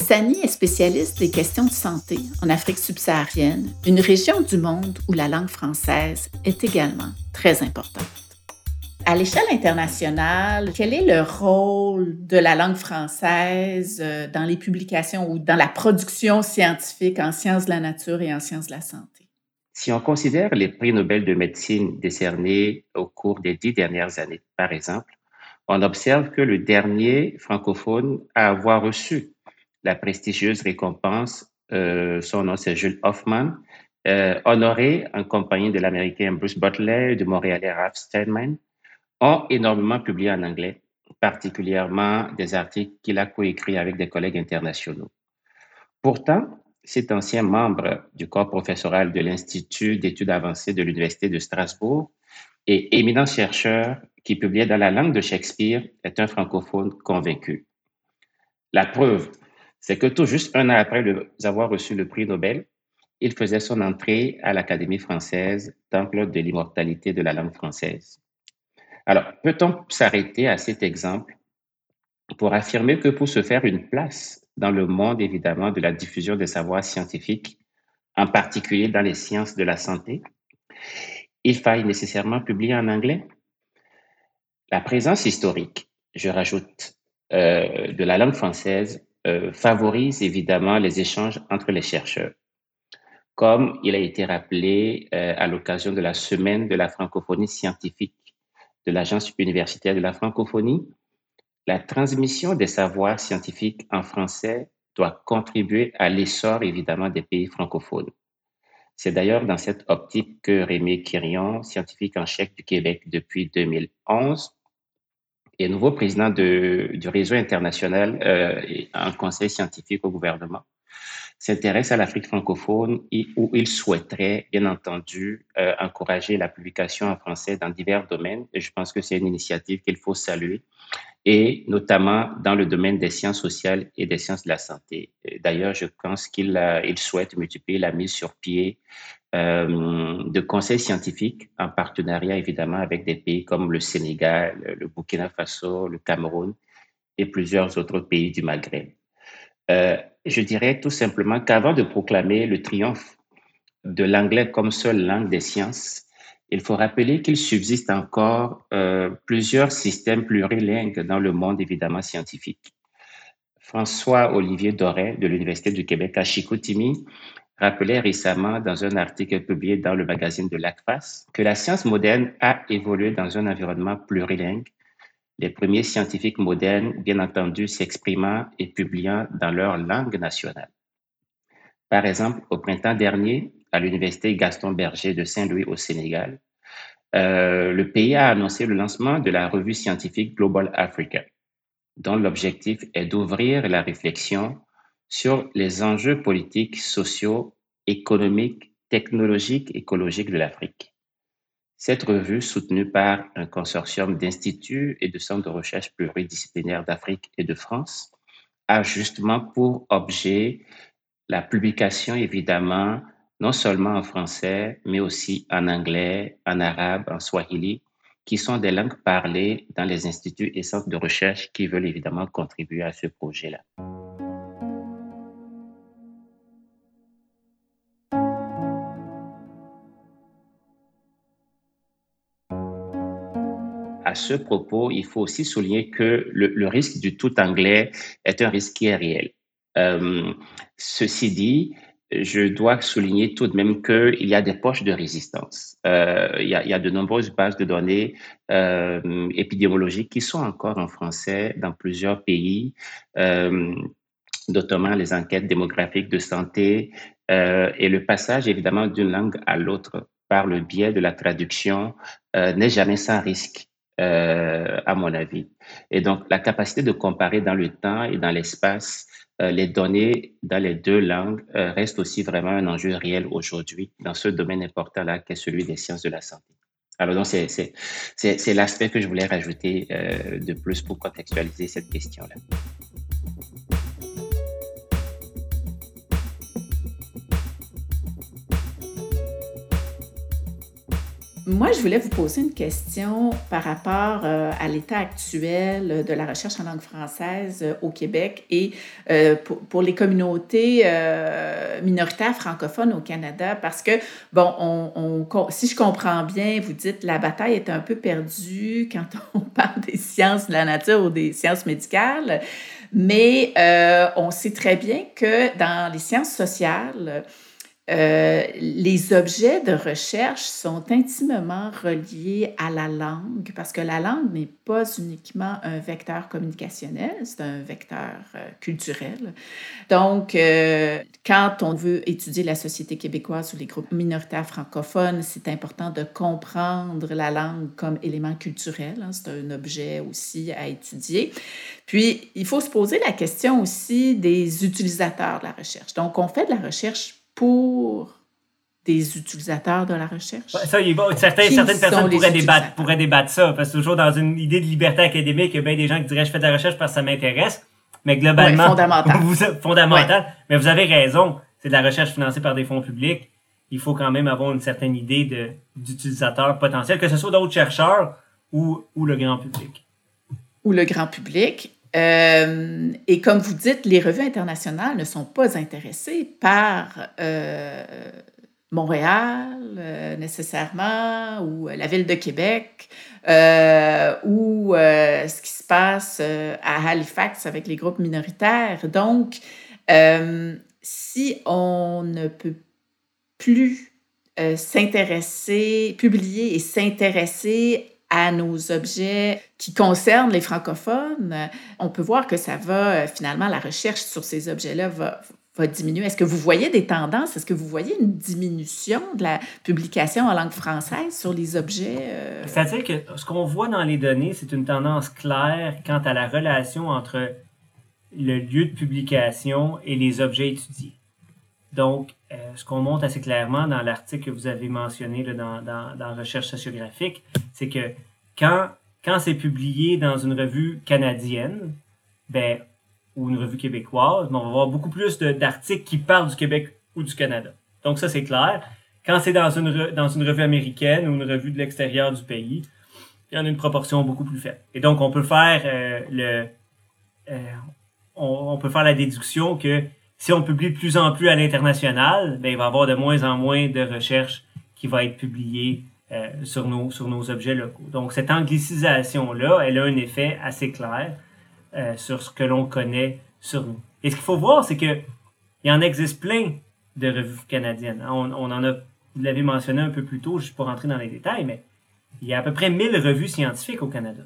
Sani est spécialiste des questions de santé en Afrique subsaharienne, une région du monde où la langue française est également très importante. À l'échelle internationale, quel est le rôle de la langue française euh, dans les publications ou dans la production scientifique en sciences de la nature et en sciences de la santé? Si on considère les prix Nobel de médecine décernés au cours des dix dernières années, par exemple, on observe que le dernier francophone à avoir reçu la prestigieuse récompense, euh, son nom c'est Jules Hoffman, euh, honoré en compagnie de l'Américain Bruce Butler et du Montréalais Ralph Steinman, ont énormément publié en anglais, particulièrement des articles qu'il a coécrits avec des collègues internationaux. Pourtant, cet ancien membre du corps professoral de l'Institut d'études avancées de l'Université de Strasbourg et éminent chercheur qui publiait dans la langue de Shakespeare est un francophone convaincu. La preuve, c'est que tout juste un an après avoir reçu le prix Nobel, il faisait son entrée à l'Académie française, temple de l'immortalité de la langue française. Alors, peut-on s'arrêter à cet exemple pour affirmer que pour se faire une place dans le monde, évidemment, de la diffusion des savoirs scientifiques, en particulier dans les sciences de la santé, il faille nécessairement publier en anglais? La présence historique, je rajoute, euh, de la langue française euh, favorise évidemment les échanges entre les chercheurs. Comme il a été rappelé euh, à l'occasion de la semaine de la francophonie scientifique de l'Agence universitaire de la francophonie, la transmission des savoirs scientifiques en français doit contribuer à l'essor évidemment des pays francophones. C'est d'ailleurs dans cette optique que Rémi Quirion, scientifique en chef du Québec depuis 2011, et nouveau président de, du réseau international euh, et un conseil scientifique au gouvernement, s'intéresse à l'Afrique francophone où il souhaiterait, bien entendu, euh, encourager la publication en français dans divers domaines. Je pense que c'est une initiative qu'il faut saluer, et notamment dans le domaine des sciences sociales et des sciences de la santé. D'ailleurs, je pense qu'il il souhaite multiplier la mise sur pied euh, de conseils scientifiques en partenariat évidemment avec des pays comme le Sénégal, le Burkina Faso, le Cameroun et plusieurs autres pays du Maghreb. Euh, je dirais tout simplement qu'avant de proclamer le triomphe de l'anglais comme seule langue des sciences, il faut rappeler qu'il subsiste encore euh, plusieurs systèmes plurilingues dans le monde évidemment scientifique. François Olivier Doré de l'Université du Québec à Chicoutimi rappelait récemment dans un article publié dans le magazine de l'ACFAS que la science moderne a évolué dans un environnement plurilingue les premiers scientifiques modernes, bien entendu, s'exprimant et publiant dans leur langue nationale. Par exemple, au printemps dernier, à l'Université Gaston Berger de Saint-Louis au Sénégal, euh, le pays a annoncé le lancement de la revue scientifique Global Africa, dont l'objectif est d'ouvrir la réflexion sur les enjeux politiques, sociaux, économiques, technologiques, écologiques de l'Afrique. Cette revue, soutenue par un consortium d'instituts et de centres de recherche pluridisciplinaires d'Afrique et de France, a justement pour objet la publication, évidemment, non seulement en français, mais aussi en anglais, en arabe, en swahili, qui sont des langues parlées dans les instituts et centres de recherche qui veulent évidemment contribuer à ce projet-là. Ce propos, il faut aussi souligner que le, risque du tout anglais est un risque qui est réel. Euh, ceci dit, je dois souligner tout de même qu'il y a des poches de résistance. Euh, il, y a, de nombreuses bases de données euh, épidémiologiques qui sont encore en français dans plusieurs pays, notamment les enquêtes démographiques de santé et le passage évidemment d'une langue à l'autre par le biais de la traduction n'est jamais sans risque euh, à mon avis. Et donc, la capacité de comparer dans le temps et dans l'espace euh, les données dans les deux langues euh, reste aussi vraiment un enjeu réel aujourd'hui dans ce domaine important-là qu'est celui des sciences de la santé. Alors, donc, c'est l'aspect que je voulais rajouter de plus pour contextualiser cette question-là. Moi, je voulais vous poser une question par rapport euh, à l'état actuel de la recherche en langue française euh, au Québec et euh, pour, les communautés minoritaires francophones au Canada, parce que, bon, on, on, si je comprends bien, vous dites la bataille est un peu perdue quand *laughs* on parle des sciences de la nature ou des sciences médicales, mais on sait très bien que dans les sciences sociales, euh, les objets de recherche sont intimement reliés à la langue parce que la langue n'est pas uniquement un vecteur communicationnel, c'est un vecteur euh, culturel. Donc, euh, quand on veut étudier la société québécoise ou les groupes minoritaires francophones, c'est important de comprendre la langue comme élément culturel. Hein, c'est un objet aussi à étudier. Puis, il faut se poser la question aussi des utilisateurs de la recherche. Donc, on fait de la recherche pour des utilisateurs de la recherche. Ça, il certaines, certaines personnes pourraient débattre, pourraient débattre ça, parce que toujours dans une idée de liberté académique, il y a bien des gens qui diraient je fais de la recherche parce que ça m'intéresse, mais globalement, fondamental. *laughs* Vous, fondamental. Mais vous avez raison, c'est de la recherche financée par des fonds publics. Il faut quand même avoir une certaine idée de, d'utilisateurs potentiels, que ce soit d'autres chercheurs ou, ou le grand public. Ou le grand public. Euh, et comme vous dites, les revues internationales ne sont pas intéressées par euh, Montréal euh, nécessairement ou la ville de Québec ou ce qui se passe à Halifax avec les groupes minoritaires. Donc, si on ne peut plus s'intéresser, publier et s'intéresser à nos objets qui concernent les francophones, on peut voir que ça va, euh, finalement, la recherche sur ces objets-là va, va diminuer. Est-ce que vous voyez des tendances? Est-ce que vous voyez une diminution de la publication en langue française sur les objets? Euh? C'est-à-dire que ce qu'on voit dans les données, c'est une tendance claire quant à la relation entre le lieu de publication et les objets étudiés. Donc, euh, ce qu'on montre assez clairement dans l'article que vous avez mentionné là, dans, dans, dans Recherche sociographique, c'est que quand, quand c'est publié dans une revue canadienne, ben, ou une revue québécoise, ben, on va avoir beaucoup plus d'articles qui parlent du Québec ou du Canada. Donc ça, c'est clair. Quand c'est dans une, dans une revue américaine ou une revue de l'extérieur du pays, il y en a une proportion beaucoup plus faible. Et donc, on peut faire euh, le... Euh, on, on, peut faire la déduction que si on publie de plus en plus à l'international, ben, il va y avoir de moins en moins de recherches qui vont être publiées euh, sur, nos, sur nos objets locaux. Donc, cette anglicisation-là, elle a un effet assez clair euh, sur ce que l'on connaît sur nous. Et ce qu'il faut voir, c'est que il en existe plein de revues canadiennes. On, on en a, vous l'avez mentionné un peu plus tôt, suis pas rentré dans les détails, mais il y a à peu près 1000 revues scientifiques au Canada,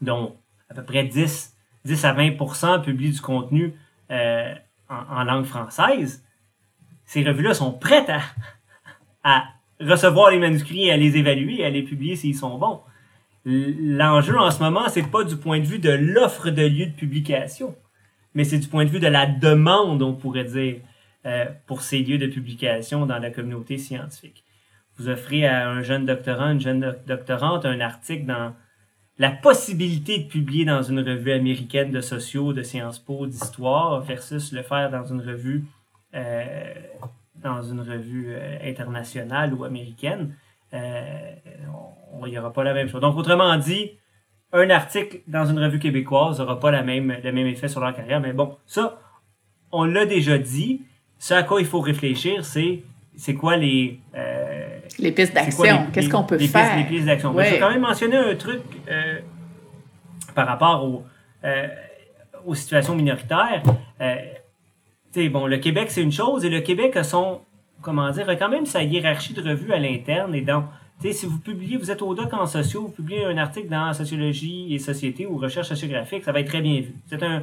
dont à peu près 10, 10 à 20% publient du contenu euh, en, langue française, ces revues-là sont prêtes à, recevoir les manuscrits et à les évaluer à les publier s'ils sont bons. L'enjeu en ce moment, c'est pas du point de vue de l'offre de lieu de publication, mais c'est du point de vue de la demande, on pourrait dire, euh, pour ces lieux de publication dans la communauté scientifique. Vous offrez à un jeune doctorant, une jeune doctorante, un article dans la possibilité de publier dans une revue américaine de sociaux, de Sciences Po, d'histoire, versus le faire dans une revue, euh, dans une revue euh, internationale ou américaine, euh, il n'y aura pas la même chose. Donc, autrement dit, un article dans une revue québécoise n'aura pas la même, le même effet sur leur carrière. Mais bon, ça, on l'a déjà dit. Ce à quoi il faut réfléchir, c'est c'est quoi les, les pistes d'action? Qu'est-ce qu'on peut faire? les pistes d'action? Je vais quand même mentionner un truc euh, par rapport euh, aux situations minoritaires. Euh, bon, le Québec, c'est une chose, et le Québec a son, comment dire, a quand même sa hiérarchie de revues à l'interne. Et donc, si vous publiez, vous êtes au doc en sociaux, vous publiez un article dans Sociologie et Société ou Recherche sociographique, ça va être très bien vu. Vous êtes un,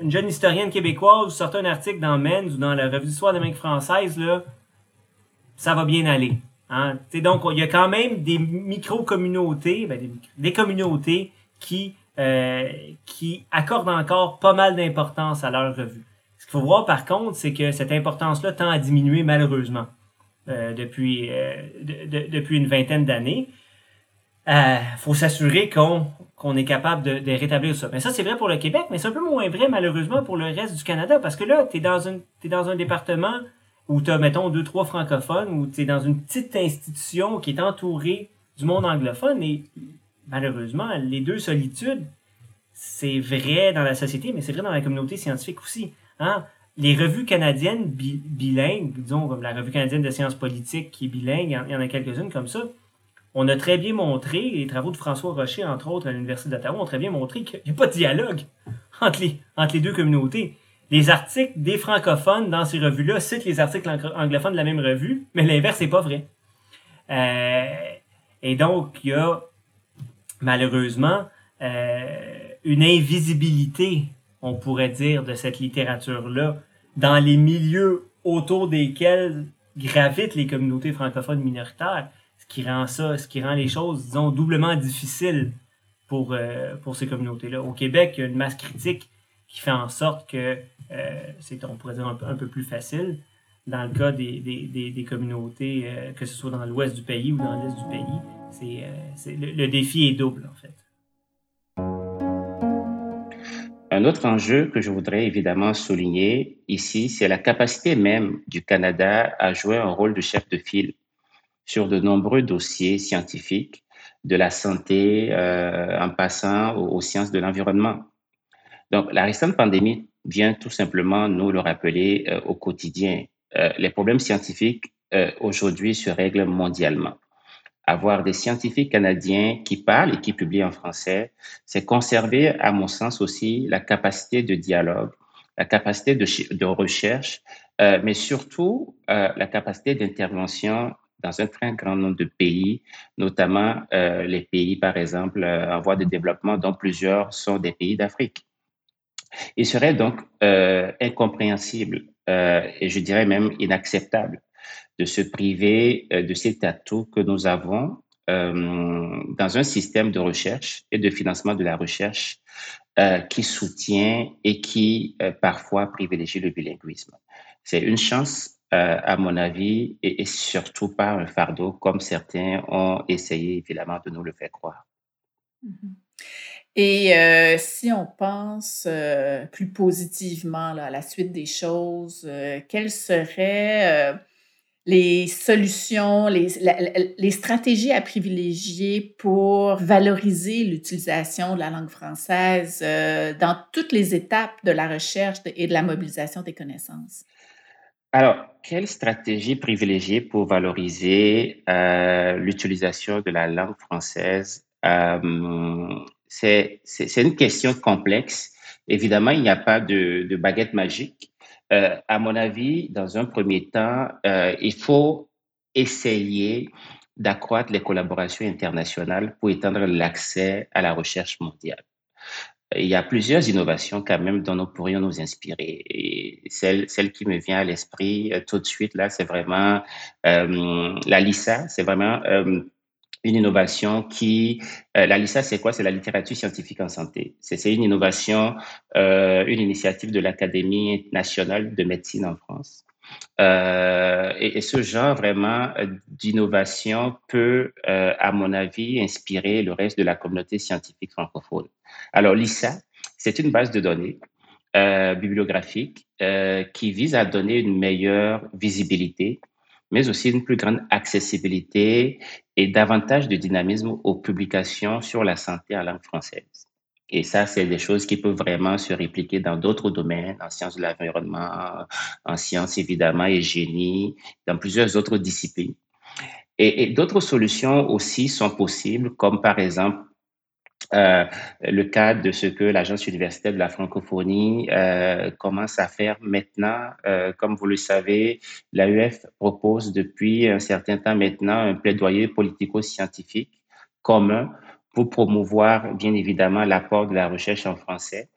une jeune historienne québécoise, vous sortez un article dans Men's ou dans la revue d'histoire de l'Amérique française, là, ça va bien aller. Hein? Donc, il y a quand même des micro-communautés, ben, des, communautés qui, euh, qui accordent encore pas mal d'importance à leur revue. Ce qu'il faut voir par contre, c'est que cette importance-là tend à diminuer malheureusement euh, depuis, euh, depuis une vingtaine d'années. Il faut s'assurer qu'on est capable de, rétablir ça. Mais ça, c'est vrai pour le Québec, mais c'est un peu moins vrai malheureusement pour le reste du Canada, parce que là, tu es dans un département où tu as, mettons, deux, trois francophones, où tu es dans une petite institution qui est entourée du monde anglophone, et malheureusement, les deux solitudes, c'est vrai dans la société, mais c'est vrai dans la communauté scientifique aussi. Hein? Les revues canadiennes bilingues, disons comme la revue canadienne de sciences politiques qui est bilingue, il y en a quelques-unes comme ça, on a très bien montré, les travaux de François Rocher, entre autres, à l'Université d'Ottawa, ont très bien montré qu'il n'y a pas de dialogue entre les, entre les deux communautés. Les articles des francophones dans ces revues-là citent les articles anglophones de la même revue, mais l'inverse n'est pas vrai. Euh, et donc, il y a malheureusement euh, une invisibilité, on pourrait dire, de cette littérature-là dans les milieux autour desquels gravitent les communautés francophones minoritaires ce qui rend ça, ce qui rend les choses, disons, doublement difficiles pour, euh, pour ces communautés-là. Au Québec, il y a une masse critique qui fait en sorte que euh, c'est, on pourrait dire, un, peu plus facile. Dans le cas des, des, des, communautés, euh, que ce soit dans l'ouest du pays ou dans l'est du pays, c'est, c'est le, défi est double, en fait. Un autre enjeu que je voudrais évidemment souligner ici, c'est la capacité même du Canada à jouer un rôle de chef de file sur de nombreux dossiers scientifiques, de la santé euh, en passant aux, sciences de l'environnement. Donc, la récente pandémie vient tout simplement nous le rappeler euh, au quotidien. Euh, les problèmes scientifiques aujourd'hui se règlent mondialement. Avoir des scientifiques canadiens qui parlent et qui publient en français, c'est conserver, à mon sens aussi, la capacité de dialogue, la capacité de, recherche, mais surtout la capacité d'intervention dans un très grand nombre de pays, notamment euh, les pays, par exemple, euh, en voie de développement, dont plusieurs sont des pays d'Afrique. Il serait donc euh, incompréhensible et je dirais même inacceptable de se priver de cet atout que nous avons dans un système de recherche et de financement de la recherche qui soutient et qui parfois privilégie le bilinguisme. C'est une chance euh, à mon avis, et, surtout pas un fardeau comme certains ont essayé évidemment de nous le faire croire. Mm-hmm. Et euh, si on pense euh, plus positivement à la suite des choses, quelles seraient les solutions, les, stratégies à privilégier pour valoriser l'utilisation de la langue française dans toutes les étapes de la recherche et de la mobilisation des connaissances? Alors, quelle stratégie privilégier pour valoriser euh, l'utilisation de la langue française euh, C'est une question complexe. Évidemment, il n'y a pas de, baguette magique. Euh, à mon avis, dans un premier temps, euh, il faut essayer d'accroître les collaborations internationales pour étendre l'accès à la recherche mondiale il y a plusieurs innovations quand même dont nous pourrions nous inspirer. Et celle, qui me vient à l'esprit euh, tout de suite, là, c'est vraiment la LISA. C'est vraiment une innovation qui... la LISA, c'est quoi? C'est la littérature scientifique en santé. C'est une innovation, une initiative de l'Académie nationale de médecine en France. Euh, et, et, ce genre vraiment d'innovation peut, euh, à mon avis, inspirer le reste de la communauté scientifique francophone. Alors, l'ISA, c'est une base de données euh, bibliographique euh, qui vise à donner une meilleure visibilité, mais aussi une plus grande accessibilité et davantage de dynamisme aux publications sur la santé en langue française. Et ça, c'est des choses qui peuvent vraiment se répliquer dans d'autres domaines, en sciences de l'environnement, en sciences évidemment et génie, dans plusieurs autres disciplines. Et, et d'autres solutions aussi sont possibles, comme par exemple euh, le cas de ce que l'Agence universitaire de la francophonie euh, commence à faire maintenant. Euh, comme vous le savez, l'AUF propose depuis un certain temps maintenant un plaidoyer politico-scientifique commun pour promouvoir bien évidemment l'apport de la recherche en français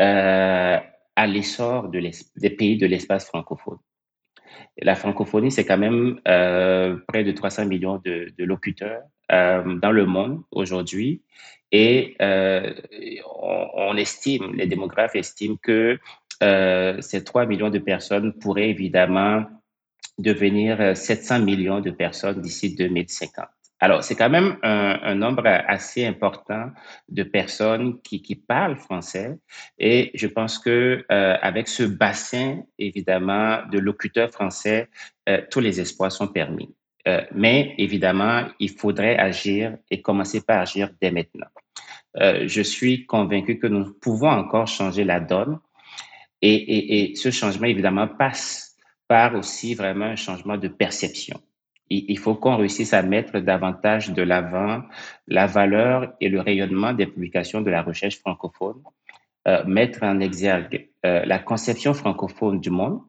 euh, à l'essor de des pays de l'espace francophone. La francophonie, c'est quand même euh, près de 300 millions de, locuteurs euh, dans le monde aujourd'hui. Et euh, on, on, estime, les démographes estiment que ces 3 millions de personnes pourraient évidemment devenir 700 millions de personnes d'ici 2050. Alors, c'est quand même un, nombre assez important de personnes qui, parlent français et je pense que euh, avec ce bassin, évidemment, de locuteurs français, euh, tous les espoirs sont permis. Euh, mais évidemment, il faudrait agir et commencer par agir dès maintenant. je suis convaincu que nous pouvons encore changer la donne et ce changement, évidemment, passe par aussi vraiment un changement de perception il faut qu'on réussisse à mettre davantage de l'avant la valeur et le rayonnement des publications de la recherche francophone, euh, mettre en exergue euh, la conception francophone du monde,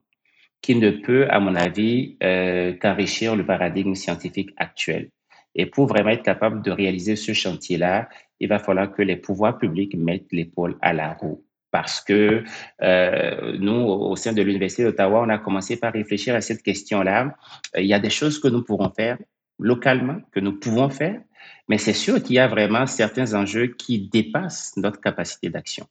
qui ne peut, à mon avis, euh, qu'enrichir le paradigme scientifique actuel. Et pour vraiment être capable de réaliser ce chantier-là, il va falloir que les pouvoirs publics mettent l'épaule à la roue parce que euh, nous, au sein de l'Université d'Ottawa, on a commencé par réfléchir à cette question-là. Euh, il y a des choses que nous pourrons faire localement, que nous pouvons faire, mais c'est sûr qu'il y a vraiment certains enjeux qui dépassent notre capacité d'action.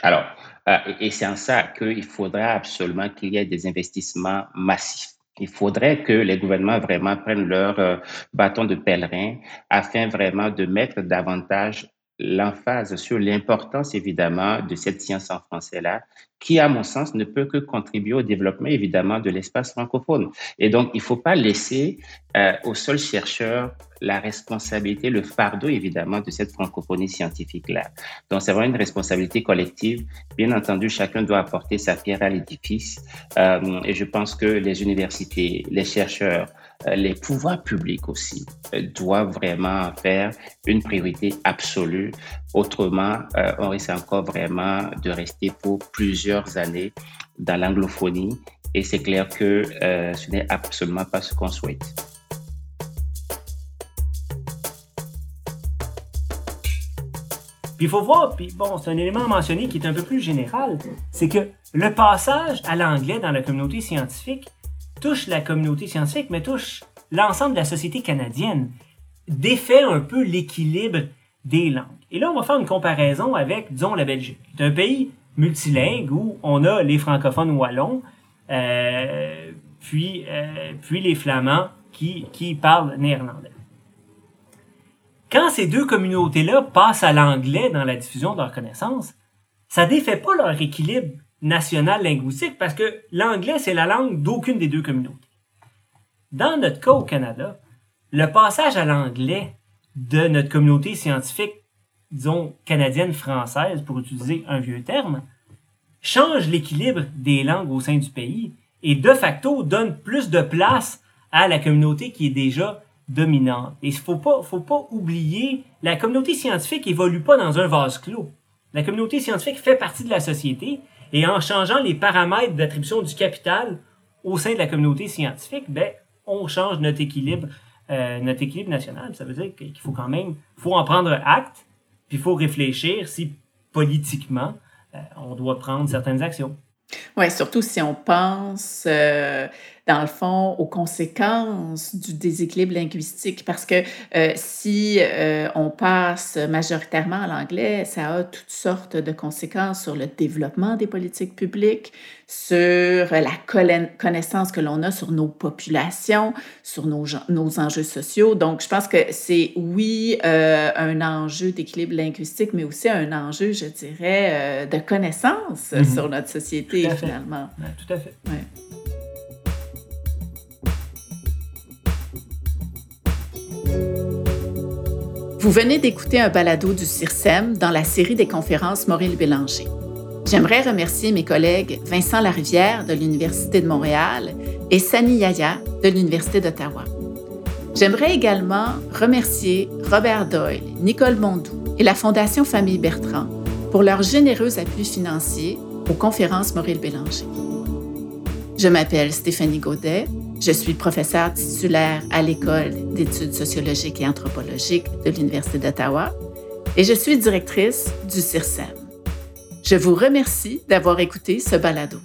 Alors, euh, et c'est en ça qu'il faudra absolument qu'il y ait des investissements massifs. Il faudrait que les gouvernements vraiment prennent leur bâton de pèlerin afin vraiment de mettre davantage l'emphase sur l'importance évidemment de cette science en français-là, qui, à mon sens, ne peut que contribuer au développement évidemment de l'espace francophone. Et donc, il ne faut pas laisser euh, aux seuls chercheurs la responsabilité, le fardeau évidemment de cette francophonie scientifique-là. Donc, c'est vraiment une responsabilité collective. Bien entendu, chacun doit apporter sa pierre à l'édifice. Euh, et je pense que les universités, les chercheurs, les pouvoirs publics aussi euh, doivent vraiment faire une priorité absolue. Autrement, euh, on risque encore vraiment de rester pour plusieurs années dans l'anglophonie et c'est clair que ce n'est absolument pas ce qu'on souhaite. Puis il faut voir, puis bon, c'est un élément mentionné qui est un peu plus général, c'est que le passage à l'anglais dans la communauté scientifique touche la communauté scientifique, mais touche l'ensemble de la société canadienne, défait un peu l'équilibre des langues. Et là, on va faire une comparaison avec, disons, la Belgique. C'est un pays multilingue où on a les francophones wallons, euh, puis, euh, puis les flamands qui, qui parlent néerlandais. Quand ces deux communautés-là passent à l'anglais dans la diffusion de leurs connaissances, ça défait pas leur équilibre national linguistique parce que l'anglais, c'est la langue d'aucune des deux communautés. Dans notre cas au Canada, le passage à l'anglais de notre communauté scientifique, disons canadienne-française, pour utiliser un vieux terme, change l'équilibre des langues au sein du pays et de facto donne plus de place à la communauté qui est déjà dominante. Et il faut pas, faut pas oublier, la communauté scientifique évolue pas dans un vase clos. La communauté scientifique fait partie de la société et en changeant les paramètres d'attribution du capital au sein de la communauté scientifique, ben, on change notre équilibre, euh, notre équilibre national. Ça veut dire qu'il faut quand même, faut en prendre acte, puis il faut réfléchir si politiquement euh, on doit prendre certaines actions. Oui, surtout si on pense euh, dans le fond, aux conséquences du déséquilibre linguistique. Parce que euh, si euh, on passe majoritairement à l'anglais, ça a toutes sortes de conséquences sur le développement des politiques publiques, sur la connaissance que l'on a sur nos populations, sur nos, nos enjeux sociaux. Donc, je pense que c'est, oui, euh, un enjeu d'équilibre linguistique, mais aussi un enjeu, je dirais, de connaissance mm-hmm. sur notre société, finalement. tout à fait. Vous venez d'écouter un balado du CIRSEM dans la série des conférences Maurice Bélanger. J'aimerais remercier mes collègues Vincent Larivière de l'Université de Montréal et Sani Yaya de l'Université d'Ottawa. J'aimerais également remercier Robert Doyle, Nicole Mondou et la Fondation Famille Bertrand pour leur généreux appui financier aux conférences Maurice Bélanger. Je m'appelle Stéphanie Gaudet je suis professeure titulaire à l'École d'études sociologiques et anthropologiques de l'Université d'Ottawa et je suis directrice du CIRSEM. Je vous remercie d'avoir écouté ce balado.